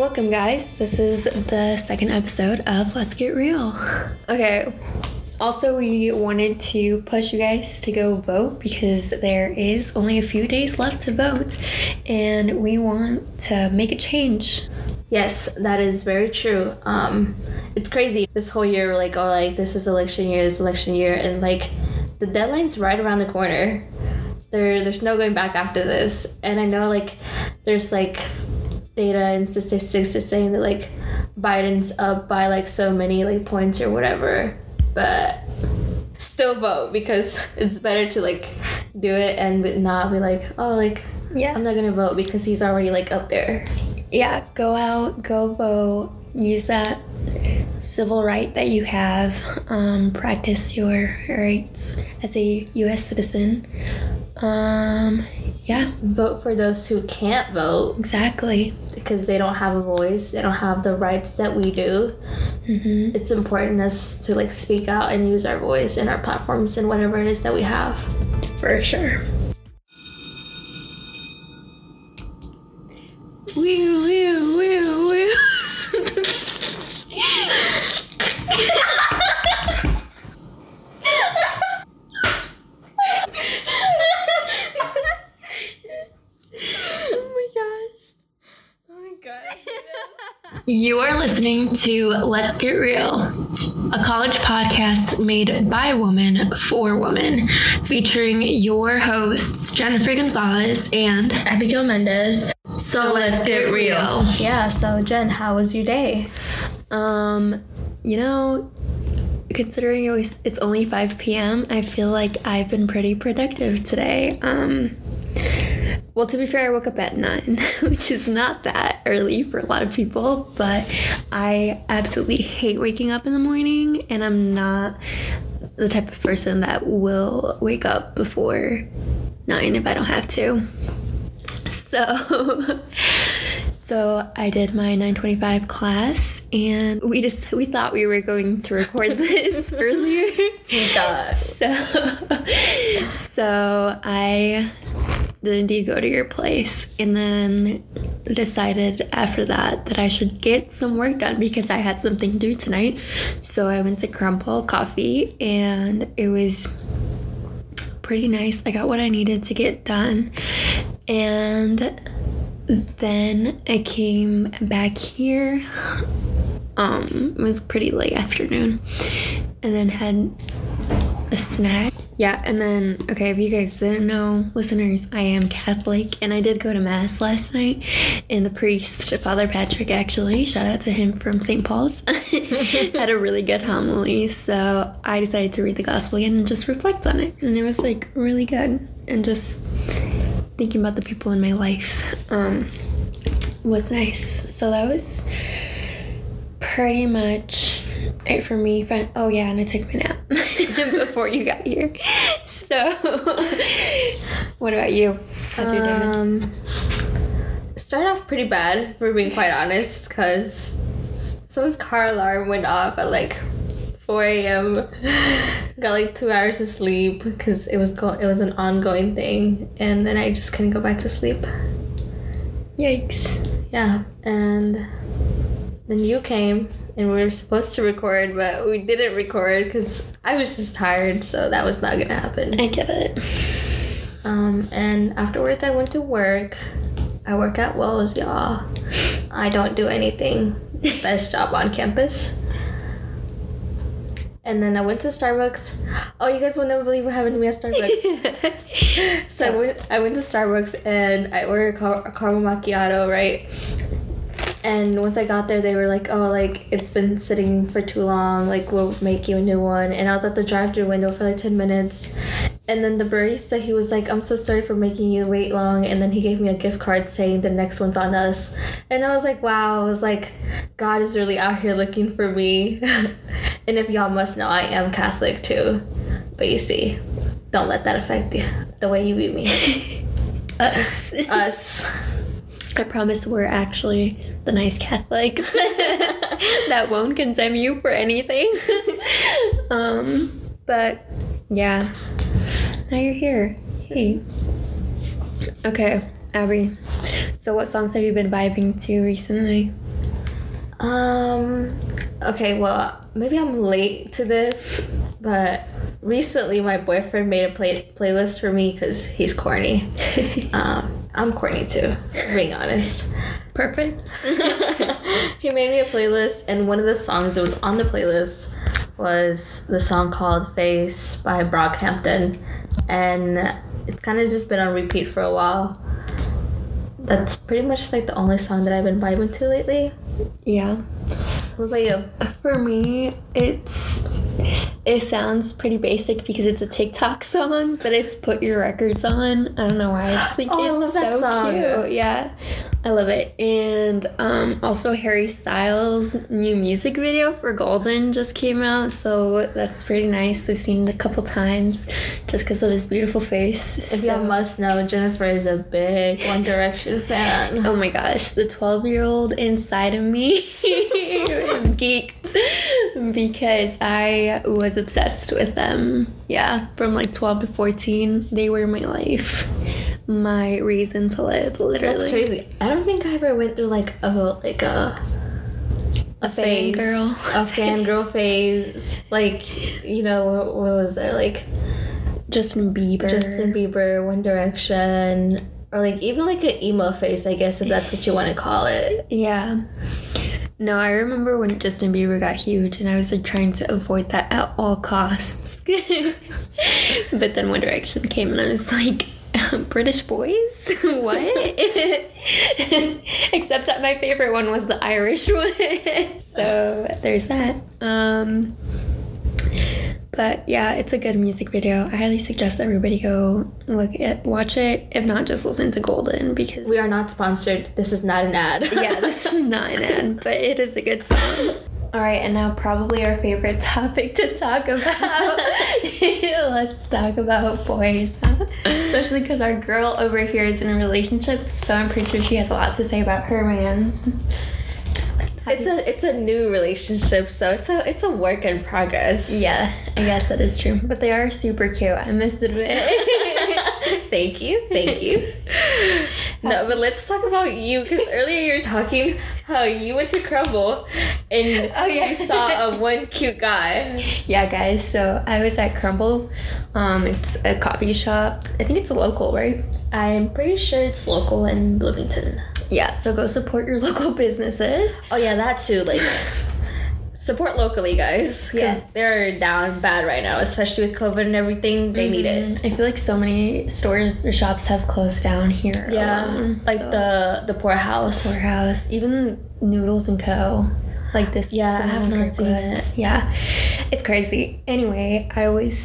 Welcome, guys. This is the second episode of Let's Get Real. Okay. Also, we wanted to push you guys to go vote because there is only a few days left to vote, and we want to make a change. Yes, that is very true. Um, it's crazy. This whole year, we're like, oh, like this is election year, this election year, and like the deadline's right around the corner. There, there's no going back after this. And I know like there's like data and statistics that's saying that like Biden's up by like so many like points or whatever, but still vote because it's better to like do it and not be like, oh, like Yeah. I'm not gonna vote because he's already like up there. Yeah, go out, go vote, use that civil right that you have, um, practice your rights as a U.S. citizen. Um, yeah, Vote for those who can't vote exactly. because they don't have a voice, they don't have the rights that we do. hmm It's important us to like speak out and use our voice and our platforms and whatever it is that we have. For sure. Woo, woo, woo, woo. oh my gosh. Oh my god. You are listening to Let's Get Real, a college podcast made by women for women, featuring your hosts, Jennifer Gonzalez and Abigail Mendez. So Let's Get Real. Yeah, so Jen, how was your day? Um, you know, considering it was, it's only 5 p.m., I feel like I've been pretty productive today. Um, well, to be fair, I woke up at 9, which is not that early for a lot of people, but I absolutely hate waking up in the morning, and I'm not the type of person that will wake up before 9 if I don't have to. So, so I did my 925 class, and we just we thought we were going to record this earlier. We thought. So, so I did indeed go to your place, and then decided after that that I should get some work done because I had something to do tonight. So I went to Crumble Coffee, and it was pretty nice. I got what I needed to get done, and then I came back here. Um, it was pretty late afternoon, and then had a snack. Yeah, and then okay, if you guys didn't know, listeners, I am Catholic, and I did go to mass last night. And the priest, Father Patrick, actually, shout out to him from St. Paul's, had a really good homily. So I decided to read the gospel again and just reflect on it, and it was like really good, and just thinking about the people in my life um, was nice. So that was pretty much it for me. Oh yeah, and I took my nap before you got here. So, what about you? How's your day? Um, started off pretty bad, for being quite honest, because someone's car alarm went off at like 4 a.m. Got like two hours of sleep because it was go- it was an ongoing thing, and then I just couldn't go back to sleep. Yikes! Yeah, and then you came, and we were supposed to record, but we didn't record because I was just tired, so that was not gonna happen. I get it. Um, and afterwards, I went to work. I work at Wells, y'all. I don't do anything. Best job on campus. And then I went to Starbucks. Oh, you guys will never believe what happened to me at Starbucks. so I went, I went to Starbucks and I ordered a, car- a caramel macchiato, right? And once I got there, they were like, "Oh, like it's been sitting for too long. Like we'll make you a new one." And I was at the drive-through window for like ten minutes, and then the barista, he was like, "I'm so sorry for making you wait long." And then he gave me a gift card saying the next one's on us. And I was like, "Wow!" I was like, "God is really out here looking for me." and if y'all must know, I am Catholic too. But you see, don't let that affect you the way you view me. Us. Us. I promise we're actually the nice Catholics that won't condemn you for anything. um, but yeah, now you're here. Hey. Okay, Abby. So, what songs have you been vibing to recently? Um. Okay. Well, maybe I'm late to this, but recently my boyfriend made a play- playlist for me because he's corny. um, I'm corny too. Being honest. Perfect. he made me a playlist, and one of the songs that was on the playlist was the song called "Face" by Brockhampton, and it's kind of just been on repeat for a while. That's pretty much like the only song that I've been vibing to lately. Yeah. What about you? For me, it's it sounds pretty basic because it's a TikTok song, but it's "Put Your Records On." I don't know why. I just think Oh, I it's so song. cute. Yeah, I love it. And um, also Harry Styles' new music video for "Golden" just came out, so that's pretty nice. I've seen it a couple times just because of his beautiful face. If so- y'all must know, Jennifer is a big One Direction fan. Oh my gosh, the 12 year old inside of me is geeked because I was obsessed with them. Yeah, from like 12 to 14, they were my life, my reason to live, Literally, That's crazy. I don't think I ever went through like a like a a phase, fangirl. a fangirl phase. Like you know what, what was there like Justin Bieber. Justin Bieber, One Direction, or like even like an emo phase, I guess if that's what you want to call it. Yeah. No, I remember when Justin Bieber got huge and I was like trying to avoid that at all costs. but then One Direction came and I was like, British boys? what? Except that my favorite one was the Irish one. so there's that. Um, but yeah, it's a good music video. I highly suggest everybody go look at watch it. If not, just listen to Golden because We are not sponsored. This is not an ad. yeah, this is not an ad, but it is a good song. All right, and now probably our favorite topic to talk about. Let's talk about boys, especially because our girl over here is in a relationship, so I'm pretty sure she has a lot to say about her man's. It's a it's a new relationship, so it's a it's a work in progress. yeah, I guess that is true, but they are super cute. I must admit. thank you, thank you. No, but let's talk about you because earlier you were talking how you went to Crumble and Oh, yeah. you saw a one cute guy. yeah, guys. So I was at Crumble. Um, it's a coffee shop. I think it's a local, right? I'm pretty sure it's local in Bloomington. Yeah. So go support your local businesses. Oh yeah, that too. Like support locally, guys. 'cause Yeah. they're down bad right now, especially with COVID and everything. They need it. Mm, I feel like so many stores or shops have closed down here. Yeah, alone, like so- the the poorhouse. Poorhouse, even Noodles and Co. Like this. Yeah, I have not seen it. Yeah, it's crazy. Anyway, I was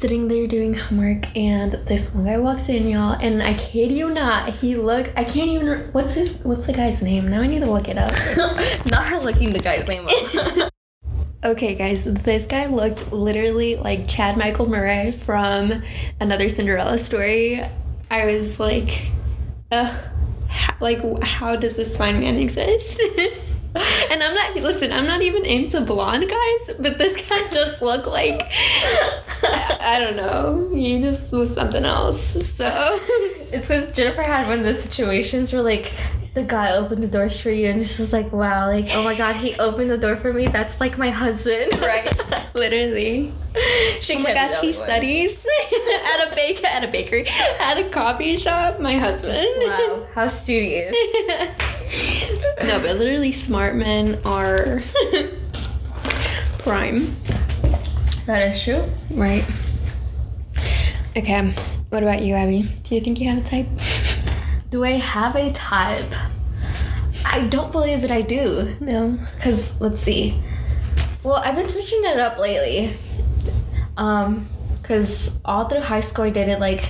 sitting there doing homework, and this one guy walks in, y'all, and I kid you not, he looked. I can't even. re- What's his? What's the guy's name? Now I need to look it up. Not her looking the guy's name up. Okay, guys, this guy looked literally like Chad Michael Murray from another Cinderella story. I was like, ugh, how, like, how does this fine man exist? and I'm not, listen, I'm not even into blonde guys, but this guy just looked like, I, don't know, he just was something else. So, It's because Jennifer had one of those situations where like the guy opened the doors for you and it's just like wow, like oh my god, he opened the door for me. That's like my husband. right, literally. she Oh my gosh, he studies at a bake at a bakery, at a coffee shop. My husband. Wow, how studious. no, but literally, smart men are prime, that is true. right? Okay, what about you, Abby? Do you think you have a type? Do I have a type? I don't believe that I do. No. Cause let's see. Well, I've been switching it up lately. Um, cause all through high school I dated like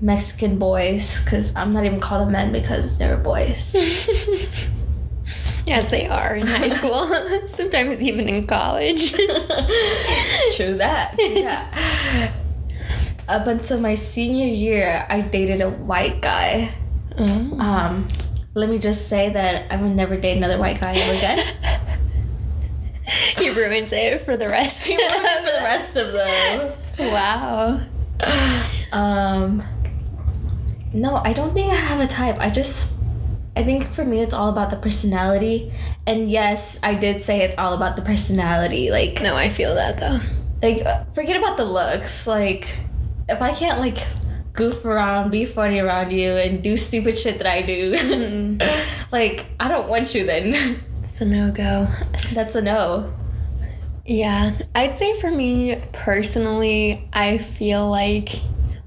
Mexican boys. Cause I'm not even call them men because they're boys. Yes, they are in high school. Sometimes even in college. true that. True that. Up until my senior year, I dated a white guy. Oh. Um, let me just say that I would never date another white guy ever again. he ruins it for the rest. for the rest of them. Wow. Um, no, I don't think I have a type. I just, I think for me it's all about the personality. And yes, I did say it's all about the personality. Like No, I feel that though. like uh, forget about the looks. Like if I can't like goof around, be funny around you and do stupid shit that I do, Mm, like I don't want you then. it's a no go. That's a no. Yeah, I'd say for me personally, I feel like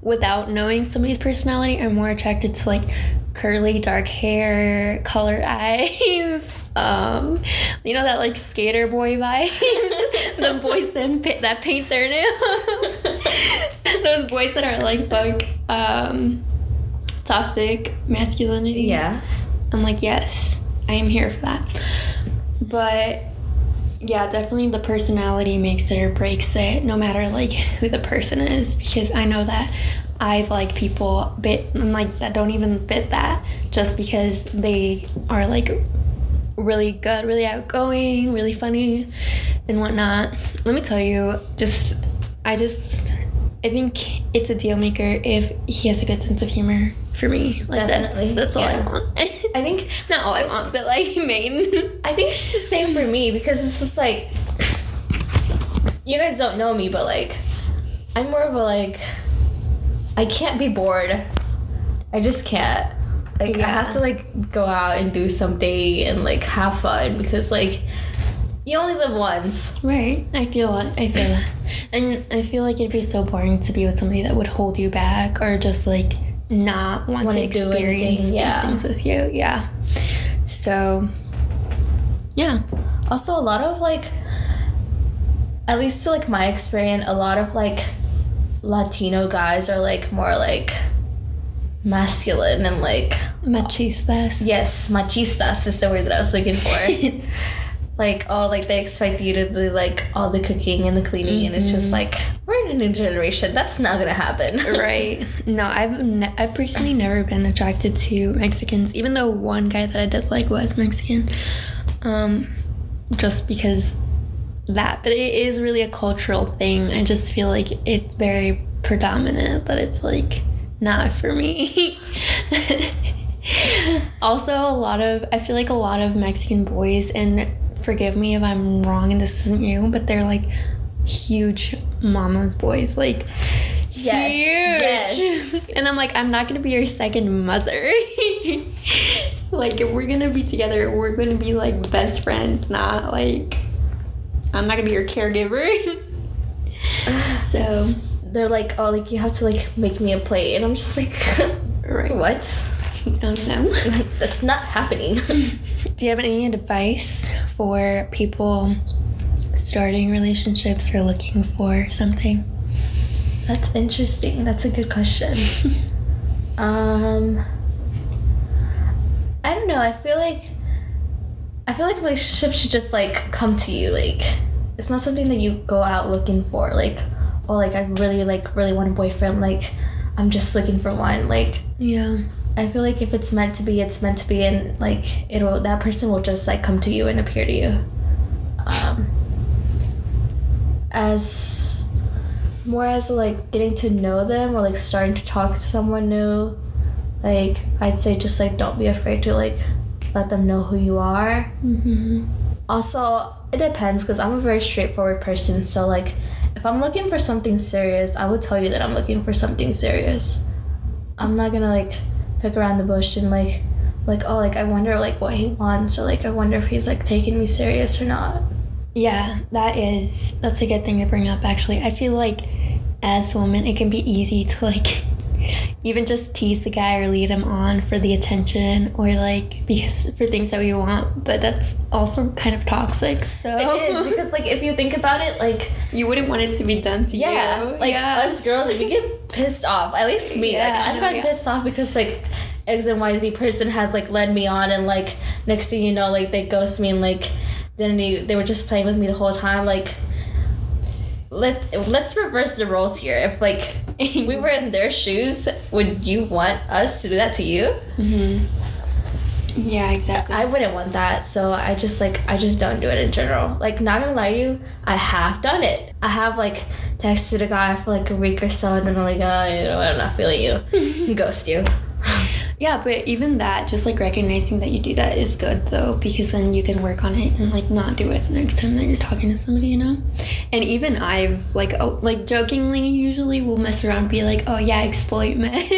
without knowing somebody's personality, I'm more attracted to like curly dark hair, color eyes. Um, you know that like skater boy vibes. the boys then that paint their nails. Those boys that are like fuck um, toxic masculinity. Yeah. I'm like, yes, I am here for that. But yeah, definitely the personality makes it or breaks it, no matter like who the person is, because I know that I've like people bit like that don't even fit that just because they are like really good, really outgoing, really funny, and whatnot. Let me tell you, just I just I think it's a deal maker if he has a good sense of humor for me. Like Definitely, that's that's all I want. I think not all I want, but like main. I think it's the same for me because it's just like you guys don't know me, but like I'm more of a like I can't be bored. I just can't. Like I have to like go out and do something and like have fun because like you only live once. Right. I feel it. I feel that. And I feel like it'd be so boring to be with somebody that would hold you back or just like not want Wanna to experience anything, these things with you. Yeah. So, yeah. Also a lot of like at least to like my experience, a lot of like Latino guys are like more like masculine and like Machistas. Yes, machistas is the word that I was looking for. like, oh, like they expect you to do like all the cooking and the cleaning, and it's just Mhm. like we're in a new generation. That's not gonna happen. right. No, I've ne- I've personally never been attracted to Mexicans, even though one guy that I did like was Mexican. Um, just because that, but it is really a cultural thing. I just feel like it's very predominant, but it's like not for me. also, a lot of I feel like a lot of Mexican boys, and forgive me if I'm wrong and this isn't you, but they're like huge mama's boys, like Yes, huge. yes. And I'm like, I'm not gonna be your second mother. like, if we're gonna be together, we're gonna be like best friends, not like I'm not gonna be your caregiver. so, They're like, oh, like you have to like make me a plate, and I'm just like, right. what? Oh no. That's not happening. Do you have any advice for people starting relationships or looking for something? That's interesting. That's a good question. um, I don't know. I feel like I feel like relationships should just like come to you. Like it's not something that you go out looking for. Like oh, like I really like really want a boyfriend. Like I'm just looking for one. Like Yeah. I feel like if it's meant to be, it's meant to be, and like it'll that person will just like come to you and appear to you. Um, as more as like getting to know them or like starting to talk to someone new, like I'd say just like don't be afraid to like let them know who you are. Mm-hmm. Also, it depends because I'm a very straightforward person. So, like, if I'm looking for something serious, I would tell you that I'm looking for something serious. I'm not gonna like pick around the bush and like, like oh, like I wonder like what he wants or like I wonder if he's like taking me serious or not. Yeah, that is that's a good thing to bring up actually. I feel like as a woman it can be easy to like even just tease the guy or lead him on for the attention or like because for things that we want, but that's also kind of toxic. So It is because like if you think about it, like you wouldn't want it to be done to yeah, you. like yeah. us girls, we get pissed off. At least me. Yeah, like I've no, gotten yeah. pissed off because like X and Y Z person has like led me on, and like next thing you know, like they ghost me and like then they, they were just playing with me the whole time. Like let let's reverse the roles here. If like we were in their shoes, would you want us to do that to you? Mm-hmm. Yeah, exactly. I wouldn't want that. So I just like I just don't do it in general. Like not gonna lie to you, I have done it. I have like texted a guy for like a week or so, and then I'm like, oh, you know, I'm not feeling you, ghost you. Yeah, but even that, just like recognizing that you do that is good though, because then you can work on it and like not do it next time that you're talking to somebody, you know. And even I've like oh like jokingly usually will mess around and be like, oh yeah, exploit men.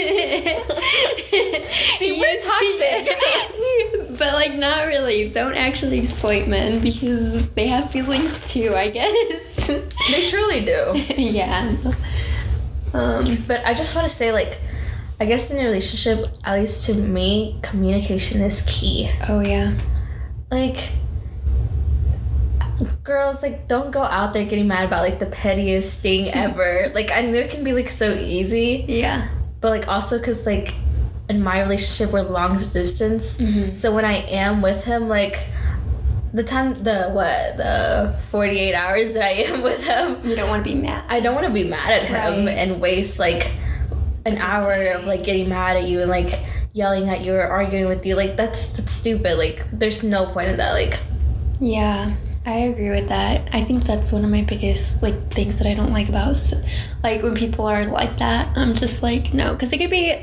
See, we're toxic. but like not really. Don't actually exploit men because they have feelings too, I guess. they truly do. yeah. Um, But I just want to say, like, I guess in a relationship, at least to me, communication is key. oh yeah. Like, girls, like, don't go out there getting mad about, like, the pettiest thing ever. like, I know it can be, like, so easy, Yeah. but, like, also because, like, in my relationship, we're long distance. Mhm. So when I am with him, like, the time, the what, the 48 hours that I am with him, You don't want to be mad. I don't want to be mad at him Right. and waste like an hour of like getting mad at you and like yelling at you or arguing with you. Like that's that's stupid. Like there's no point in that. Like Yeah, I agree with that. I think that's one of my biggest like things that I don't like about like when people are like that. I'm just like no, because it could be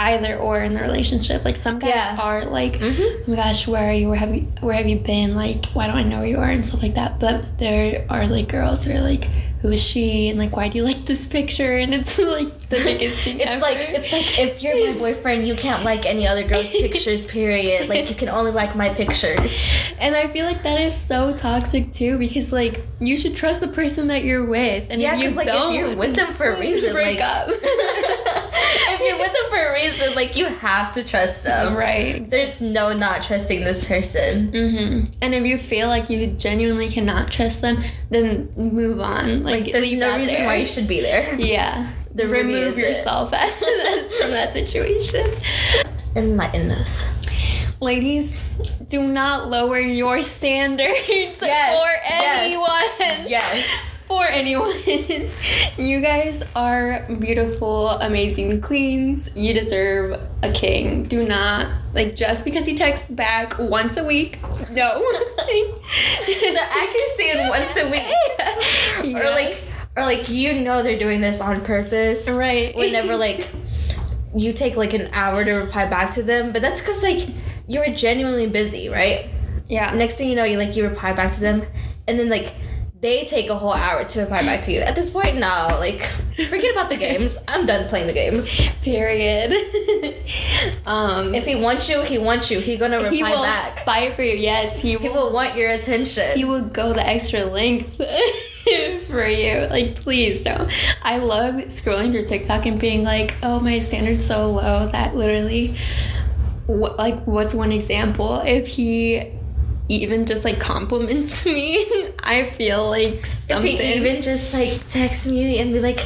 either or in the relationship. Like some guys Yeah. are like, Mhm. oh my gosh, where are you? Where have you? Where have you been? Like, why don't I know where you are and stuff like that. But there are like girls that are like, who is she? And like, why do you like this picture? And it's like the biggest thing it's ever. like it's like if you're my boyfriend, you can't like any other girl's pictures. Period. Like you can only like my pictures. And I feel like that is so toxic too because like you should trust the person that you're with. And yeah, if you like, don't if you're with them for a reason, break like up. if you're with them for a reason, like you have to trust them. right. There's no not trusting this person. mm-hmm. And if you feel like you genuinely cannot trust them, then move on. Like, Like there's no reason there. why you should be there. Yeah. Really Remove yourself at, from that situation. Enlighten us. Ladies, do not lower your standards Yes, for yes. anyone. Yes. For anyone. you guys are beautiful, amazing queens. You deserve a king. Do not like just because he texts back once a week. No. the accuracy in once a week. Or like or like you know they're doing this on purpose. right. Whenever like you take like an hour to reply back to them, but that's cuz like you were genuinely busy, right? yeah. Next thing you know, you like you reply back to them and then like they take a whole hour to reply back to you. At this point, no, like forget about the games. I'm done playing the games. Period. um If he wants you, he wants you. He gonna reply he will back. fight for you, yes, he He will will want your attention. he will go the extra length for you. Like, please don't. I love scrolling through TikTok and being like, oh, my standard's so low that literally, like, what's one example? If he even just like compliments me, I feel like something. If he even just like text me and be like,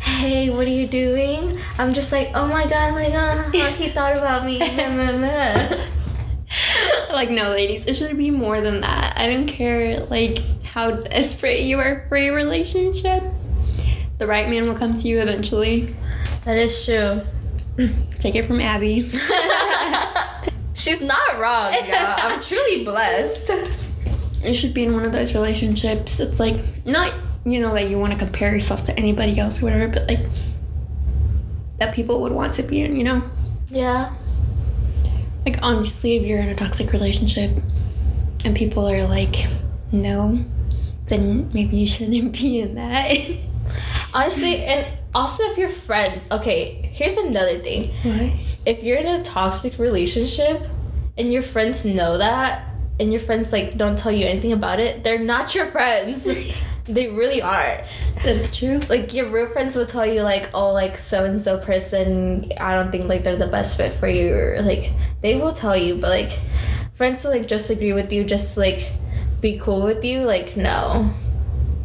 "Hey, what are you doing?" I'm just like, "Oh my god, like, uh, he thought about me." like, no, ladies, it should be more than that. I don't care, like, how desperate you are for a relationship. The right man will come to you eventually. that is true. Take it from Abby. She's not wrong, y'all. I'm truly blessed. it should be in one of those relationships. It's like not you know that you want to compare yourself to anybody else or whatever, but like that people would want to be in. You know, Yeah. like honestly, if you're in a toxic relationship and people are like, no, then maybe you shouldn't be in that. Honestly, and also if you're friends. Okay, here's another thing. what? If you're in a toxic relationship and your friends know that and your friends like don't tell you anything about it, they're not your friends. they really aren't. That's true. like your real friends will tell you like oh like so and so person i don't think like they're the best fit for you or like they will tell you but like friends will like just agree with you just like be cool with you like no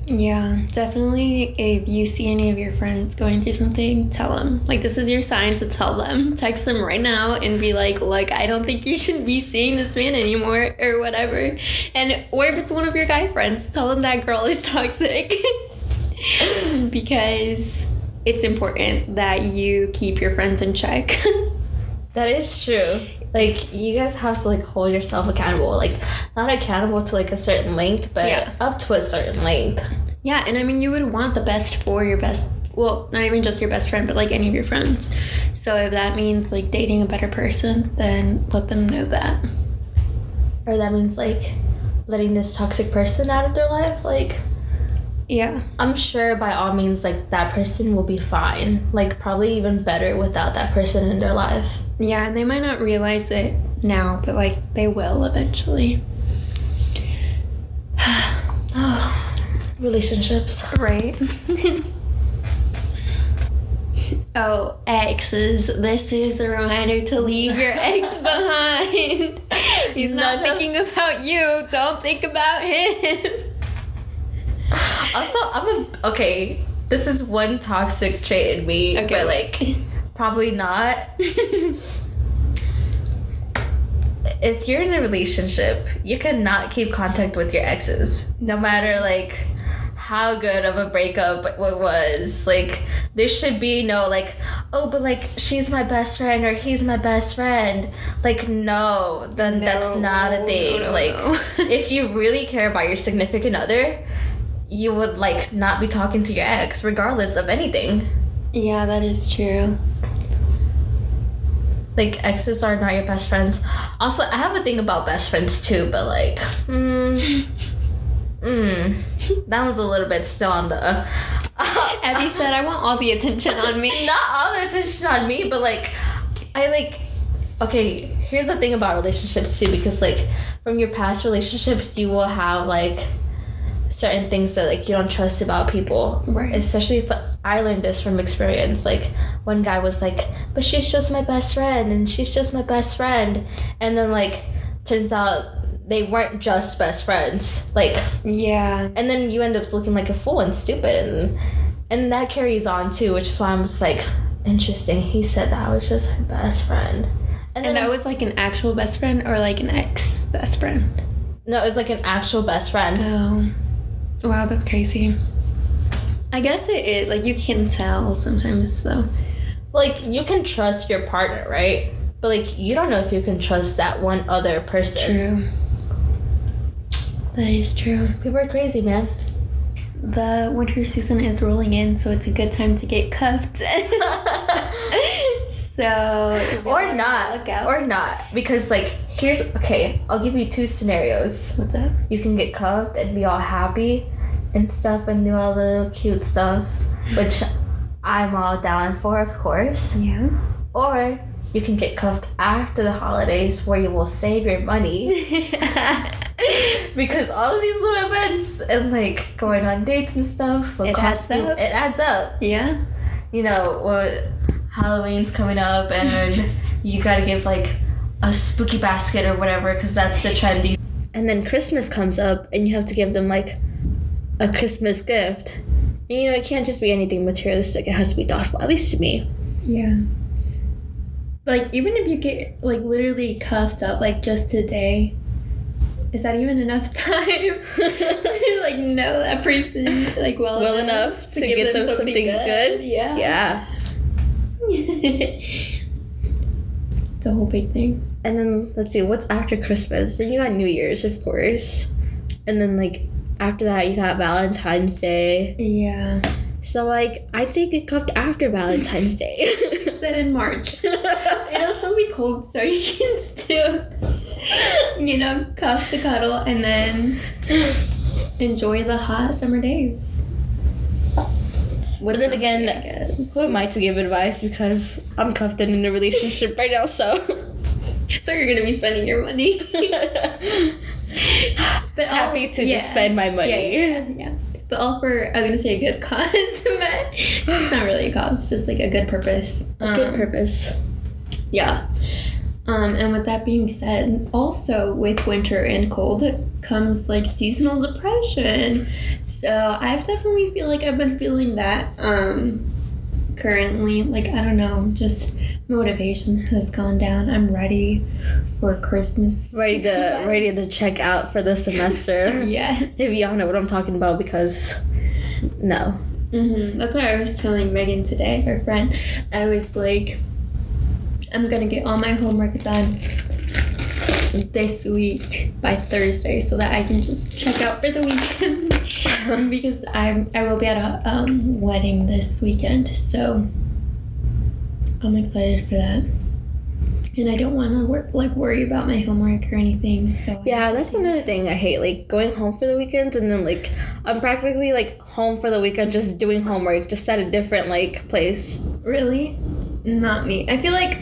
Yeah, definitely. If you see any of your friends going through something, tell them. Like, this is your sign to tell them. Text them right now and be like, look, I don't think you should be seeing this man anymore, or whatever. And, or if it's one of your guy friends, tell them that girl is toxic. because it's important that you keep your friends in check. that is true like you guys have to like hold yourself accountable like not accountable to like a certain length but Yeah. up to a certain length yeah, and I mean, you would want the best for your best well, not even just your best friend, but like any of your friends. So if that means like dating a better person, then let them know that. Or that means like letting this toxic person out of their life. Like, Yeah. I'm sure by all means, like that person will be fine. Like, probably even better without that person in their life. Yeah, and they might not realize it now, but like they will eventually. Oh, relationships. Right. oh, exes. This is a reminder to leave your ex behind. He's not of- thinking about you. Don't think about him. Also, I'm a okay. This is one toxic trait in me, Okay. but like probably not. if you're in a relationship, you cannot keep contact with your exes, no matter like how good of a breakup it was. Like there should be no like, oh, but like she's my best friend or he's my best friend. Like no, then that's not a thing. no, no, like no. if you really care about your significant other, you would like not be talking to your ex regardless of anything. yeah, that is true. Like exes are not your best friends. Also, I have a thing about best friends too, but like, mm, mm, that was a little bit still on the. Abby said, I want all the attention on me. not all the attention on me, but like, I like. Okay, here's the thing about relationships too, because like, from your past relationships, you will have like certain things that like you don't trust about people. Right. Especially if I learned this from experience. Like one guy was like, "But she's just my best friend, and she's just my best friend," and then like turns out they weren't just best friends. Like Yeah. and then you end up looking like a fool and stupid and and that carries on too which is why i'm just like interesting he said that I was just my best friend and, then And that I'm- was like an actual best friend or like an ex best friend? no it was like an actual best friend Oh. Wow, that's crazy. I guess it, it like you can tell sometimes though. like you can trust your partner right but like you don't know if you can trust that one other person True. That is true. people are crazy man The winter season is rolling in, so it's a good time to get cuffed. so or not Look out. or not because like here's okay i'll give you two scenarios what's up? you can get cuffed and be all happy and stuff and do all the cute stuff, which I'm all down for, of course. Yeah. Or you can get cuffed after the holidays where you will save your money because all of these little events and like going on dates and stuff will It adds cost you. up. It adds up. yeah. You know, what Halloween's coming up and you gotta give like a spooky basket or whatever because that's the trendy. And then Christmas comes up and you have to give them like a Christmas gift. And, you know, it can't just be anything materialistic. It has to be thoughtful, at least to me. Yeah. Like even if you get like literally cuffed up like just today, is that even enough time to like know that person like well, Well enough to give them something good? Yeah. Yeah. it's a whole big thing. And then let's see, what's after Christmas? Then you got New Year's, of course. And then like after that you got Valentine's Day. Yeah. So like I'd say get cuffed after Valentine's Day. Said in March. It'll still be cold, so you can still, you know, cuff to cuddle and then enjoy the hot summer days. But then again, Who am I to give advice because I'm cuffed and in a relationship right now, so So you're gonna be spending your money. but all- happy to yeah. spend my money. Yeah, yeah, yeah. But all for I was gonna say a good cause, but it's not really a cause, just like a good purpose. A good Um, purpose. Yeah. Um, and with that being said, also with winter and cold comes like seasonal depression. So I definitely feel like I've been feeling that um, currently. Like, I don't know, just motivation has gone down. I'm ready for Christmas. Ready to ready to check out for the semester. Yes. If y'all know what I'm talking about, because no. hmm That's why I was telling Megan today, her friend. I was like, I'm gonna get all my homework done this week by Thursday so that I can just check out for the weekend because I'm I will be at a um, wedding this weekend, so I'm excited for that. And I don't want to work like worry about my homework or anything. So Yeah, that's another thing I hate. Like going home for the weekend and then like I'm practically like home for the weekend just doing homework, just at a different like place. really not me. I feel like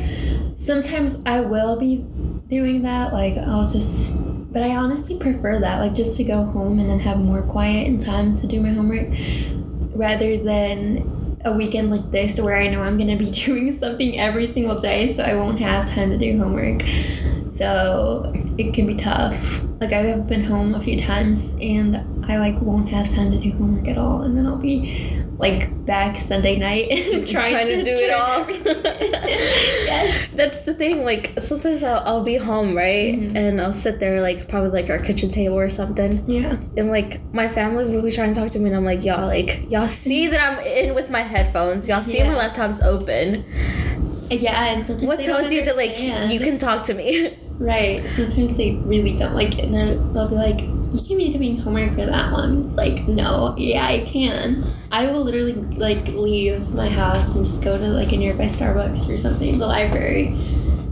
sometimes I will be doing that. Like I'll just, but I honestly prefer that. Like just to go home and then have more quiet and time to do my homework, rather than a weekend like this where I know I'm gonna be doing something every single day, so I won't have time to do homework. So it can be tough. Like I've been home a few times and I like won't have time to do homework at all, and then I'll be like back Sunday night and trying, Trying to do it all. yes. That's the thing. Like sometimes I'll, I'll be home, right, Mhm. and I'll sit there like probably like our kitchen table or something, Yeah. and like my family will be trying to talk to me, and I'm like, y'all, like y'all see that I'm in with my headphones, y'all see Yeah. my laptop's open. Yeah, and sometimes What tells you that like you can talk to me? Right. Sometimes they really don't like it, and they'll be like, "You can be doing homework for that long." It's like, no, yeah, I can. I will literally like leave my house and just go to like a nearby Starbucks or something, the library.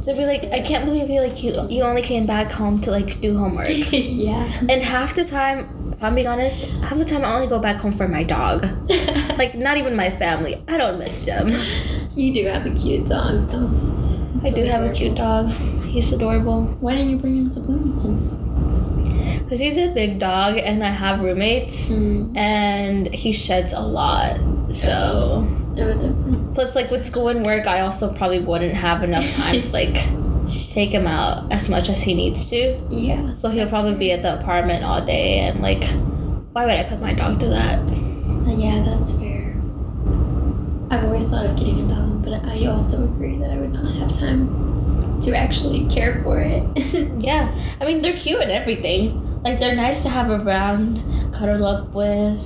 They'll be like, I can't believe you like you you only came back home to like do homework. yeah. And half the time, if I'm being honest, half the time I only go back home for my dog. Like not even my family. I don't miss them. you do have a cute dog, though. I do have a cute dog. He's adorable. Why didn't you bring him to Bloomington? Cause he's a big dog, and I have roommates, Hmm. and he sheds a lot. So plus, like with school and work, I also probably wouldn't have enough time to like take him out as much as he needs to. Yeah. So he'll probably be at the apartment all day, and like, why would I put my dog through that? Yeah, that's fair. I've always thought of getting a dog, but I also agree that I would not have time to actually care for it. Yeah, I mean they're cute and everything. Like they're nice to have around, cuddle up with.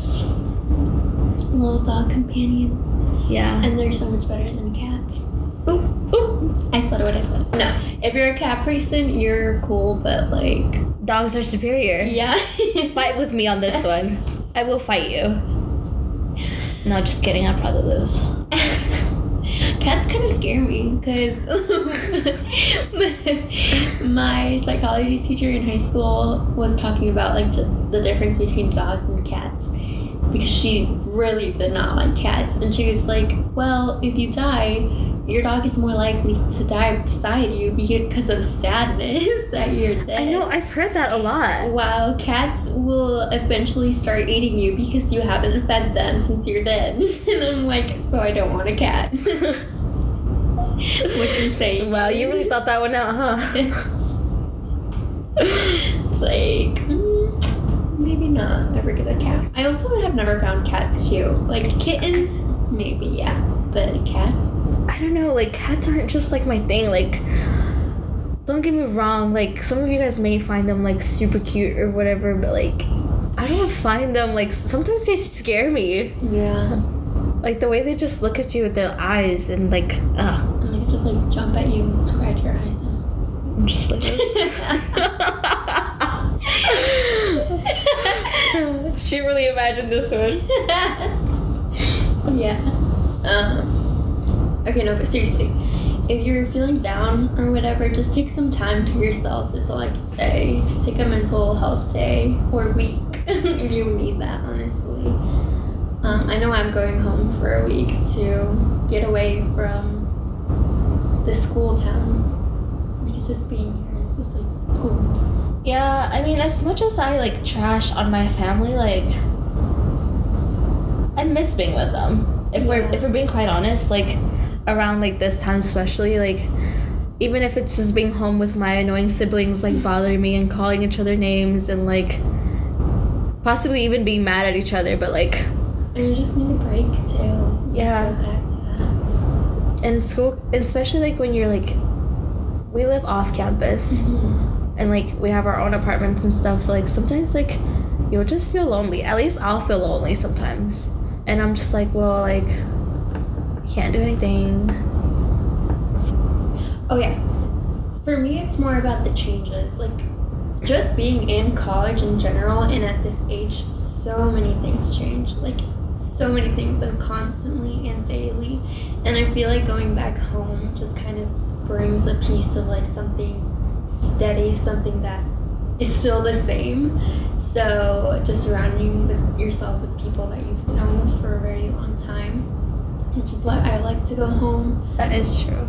Little dog companion. Yeah. And they're so much better than cats. Oop, oop. I said what I said. No, if you're a cat person, you're cool, but like. Dogs are superior. Yeah. Fight with me on this one. I will fight you. No, just kidding. I'll probably lose. Cats kind of scare me because my psychology teacher in high school was talking about like the- difference between dogs and cats because she really did not like cats. And she was like, "Well, if you die, your dog is more likely to die beside you because of sadness that you're dead." I know. I've heard that a lot. While cats will eventually start eating you because you haven't fed them since you're dead. and I'm like, so I don't want a cat. what you're saying. Wow, you really thought that one out, huh? it's like, mm, maybe not Never get a cat. I also have never found cats cute. Like kittens, maybe, yeah. But cats, I don't know. Like cats aren't just like my thing. Like, don't get me wrong. Like some of you guys may find them like super cute or whatever, but like. I don't find them like sometimes they scare me. yeah. Like the way they just look at you with their eyes and like, ugh. And they just like jump at you and scratch your eyes out. I'm just like. she really imagined this one. yeah. Um, okay, no, but seriously, if you're feeling down or whatever, just take some time to yourself, is all I can say. Take a mental health day or week if you need that, honestly. Um, I know I'm going home for a week to get away from the school town. Because just being here is just like school. Yeah, I mean, as much as I like trash on my family, like I miss being with them. If we're if we're being quite honest, like around like this time especially, like even if it's just being home with my annoying siblings like bothering me and calling each other names and like possibly even being mad at each other, but like And you just need a break too. Yeah. To school especially like when you're like we live off campus Mhm. and like we have our own apartments and stuff like sometimes like you'll just feel lonely at least i'll feel lonely sometimes and i'm just like well like I can't do anything yeah. For me, it's more about the changes. Like, just being in college in general and at this age, so many things change. Like so many things and constantly and daily. And I feel like going back home just kind of brings a piece of like something steady, something that is still the same. So just surrounding with yourself with people that you've known for a very long time, which is why I like to go home. That is true.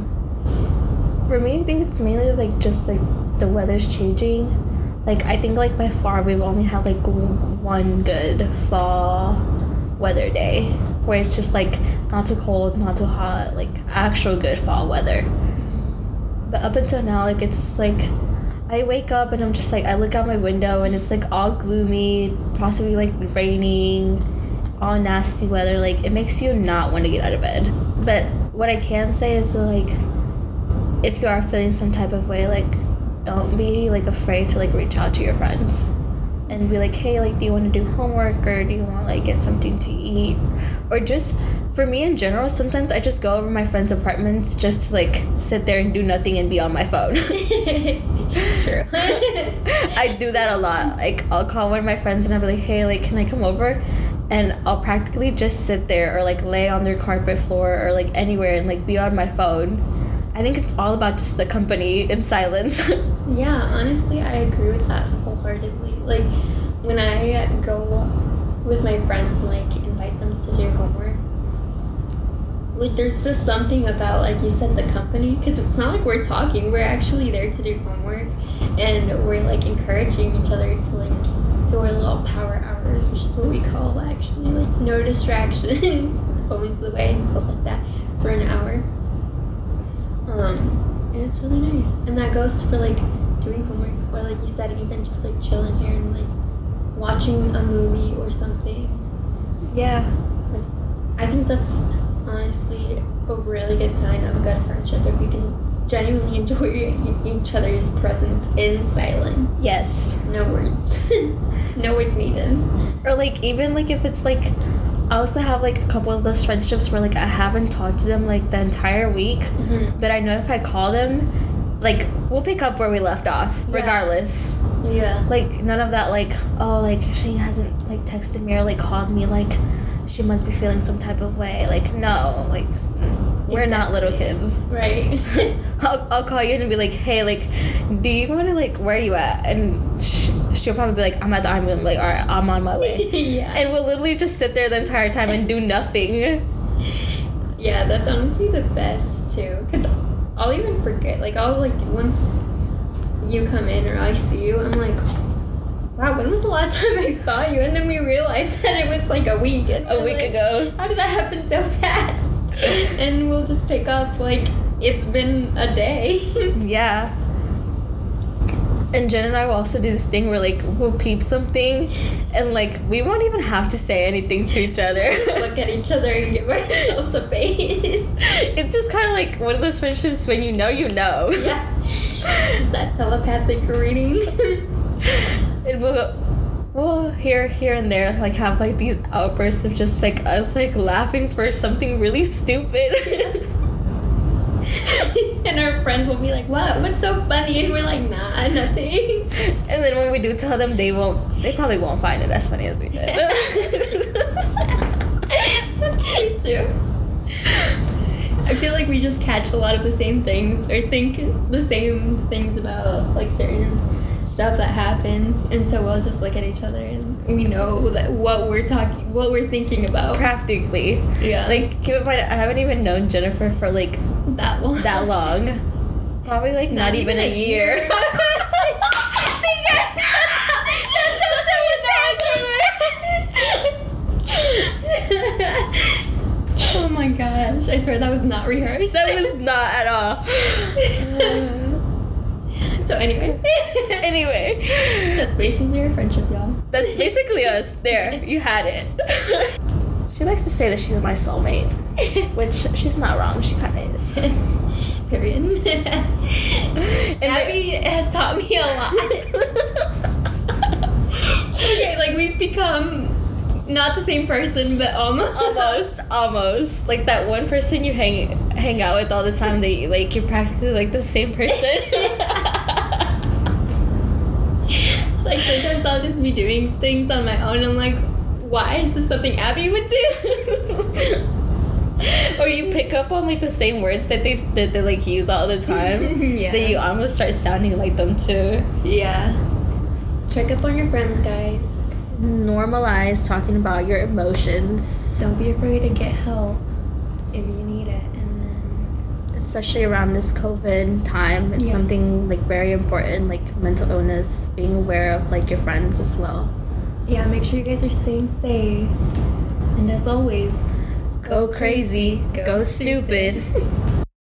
For me, I think it's mainly like just like the weather's changing. Like I think like by far we've only had like one good fall weather day where it's just like not too cold, not too hot, like actual good fall weather. Mm-hmm. But up until now, like it's like I wake up and I'm just like I look out my window and it's like all gloomy, possibly like raining, all nasty weather. Like it makes you not want to get out of bed. But what I can say is like if you are feeling some type of way, like don't be like afraid to like reach out to your friends and be like, hey, like, do you want to do homework or do you want to like get something to eat? Or just for me in general, sometimes I just go over my friends' apartments just to like sit there and do nothing and be on my phone. True. I do that a lot. Like, I'll call one of my friends and I'll be like, hey, like, can I come over? And I'll practically just sit there or like lay on their carpet floor or like anywhere and like be on my phone. I think it's all about just the company in silence. Yeah, honestly, I agree with that wholeheartedly. Like, when I go with my friends and like invite them to do homework, like, there's just something about, like you said, the company. Because it's not like we're talking, we're actually there to do homework and we're like encouraging each other to like do our little power hours, which is what we call actually, like, no distractions, phones away, and stuff like that for an hour. Um, and it's really nice. And that goes for like doing homework or like you said, even just like chilling here and like watching a movie or something. yeah. like, I think that's honestly a really good sign of a good friendship if you can genuinely enjoy each other's presence in silence. Yes. No words. no words needed. Or like even like if it's like I also have like a couple of those friendships where like I haven't talked to them like the entire week, Mm-hmm. but I know if I call them, like we'll pick up where we left off, Yeah. regardless. Yeah. Like none of that like oh like she hasn't like texted me or like called me like she must be feeling some type of way. Like no, like we're not little kids. Right. I'll, I'll call you and be like, hey, like, do you want to like where are you at? And sh- she'll probably be like, I'm at the I'm like, all right, I'm on my way. yeah. and we'll literally just sit there the entire time and do nothing. Yeah, that's honestly the best too. Cause I'll even forget. Like I'll like once you come in or I see you, I'm like, wow, when was the last time I saw you? And then we realize that it was like a week. A week like, ago. How did that happen so fast? and we'll just pick up like it's been a day. Yeah. And Jen and I will also do this thing where like we'll peep something and like we won't even have to say anything to each other. Look at each other and give ourselves a face. it's just kind of like one of those friendships when you know you know. yeah. It's just that telepathic reading. And we'll, we'll here here and there like have like these outbursts of just like us like laughing for something really stupid. and our friends will be like, "What? What's so funny?" And we're like, "Nah, nothing." and then when we do tell them, they won't. They probably won't find it as funny as we did. That's true too. I feel like we just catch a lot of the same things or think the same things about like certain stuff that happens, and so we'll just look at each other and we know that what we're talking, what we're thinking about. Practically, Yeah, like keep in mind, I haven't even known Jennifer for like that one. that long. Probably like not, even, a year. See, guys, that's how Oh my gosh! I swear that was not rehearsed. that was not at all. So anyway, anyway, that's basically our friendship, y'all. that's basically us. There, you had it. she likes to say that she's my soulmate, which she's not wrong. She kind of is. Period. And Abby has taught me a lot. okay, like we've become not the same person, but almost. almost, almost like that one person you hang hang out with all the time. That you, like you're practically like the same person. Sometimes I'll just be doing things on my own. I'm like, why is this something Abby would do? or you pick up on like the same words that they that they like use all the time. yeah. That you almost start sounding like them too. yeah. Check up on your friends, guys. Normalize talking about your emotions, Don't be afraid to get help if you need it. Especially around this COVID time. It's Yeah. something like very important, like mental illness. Being aware of like your friends as well. yeah, make sure you guys are staying safe. And as always, Go crazy, Go go stupid. stupid.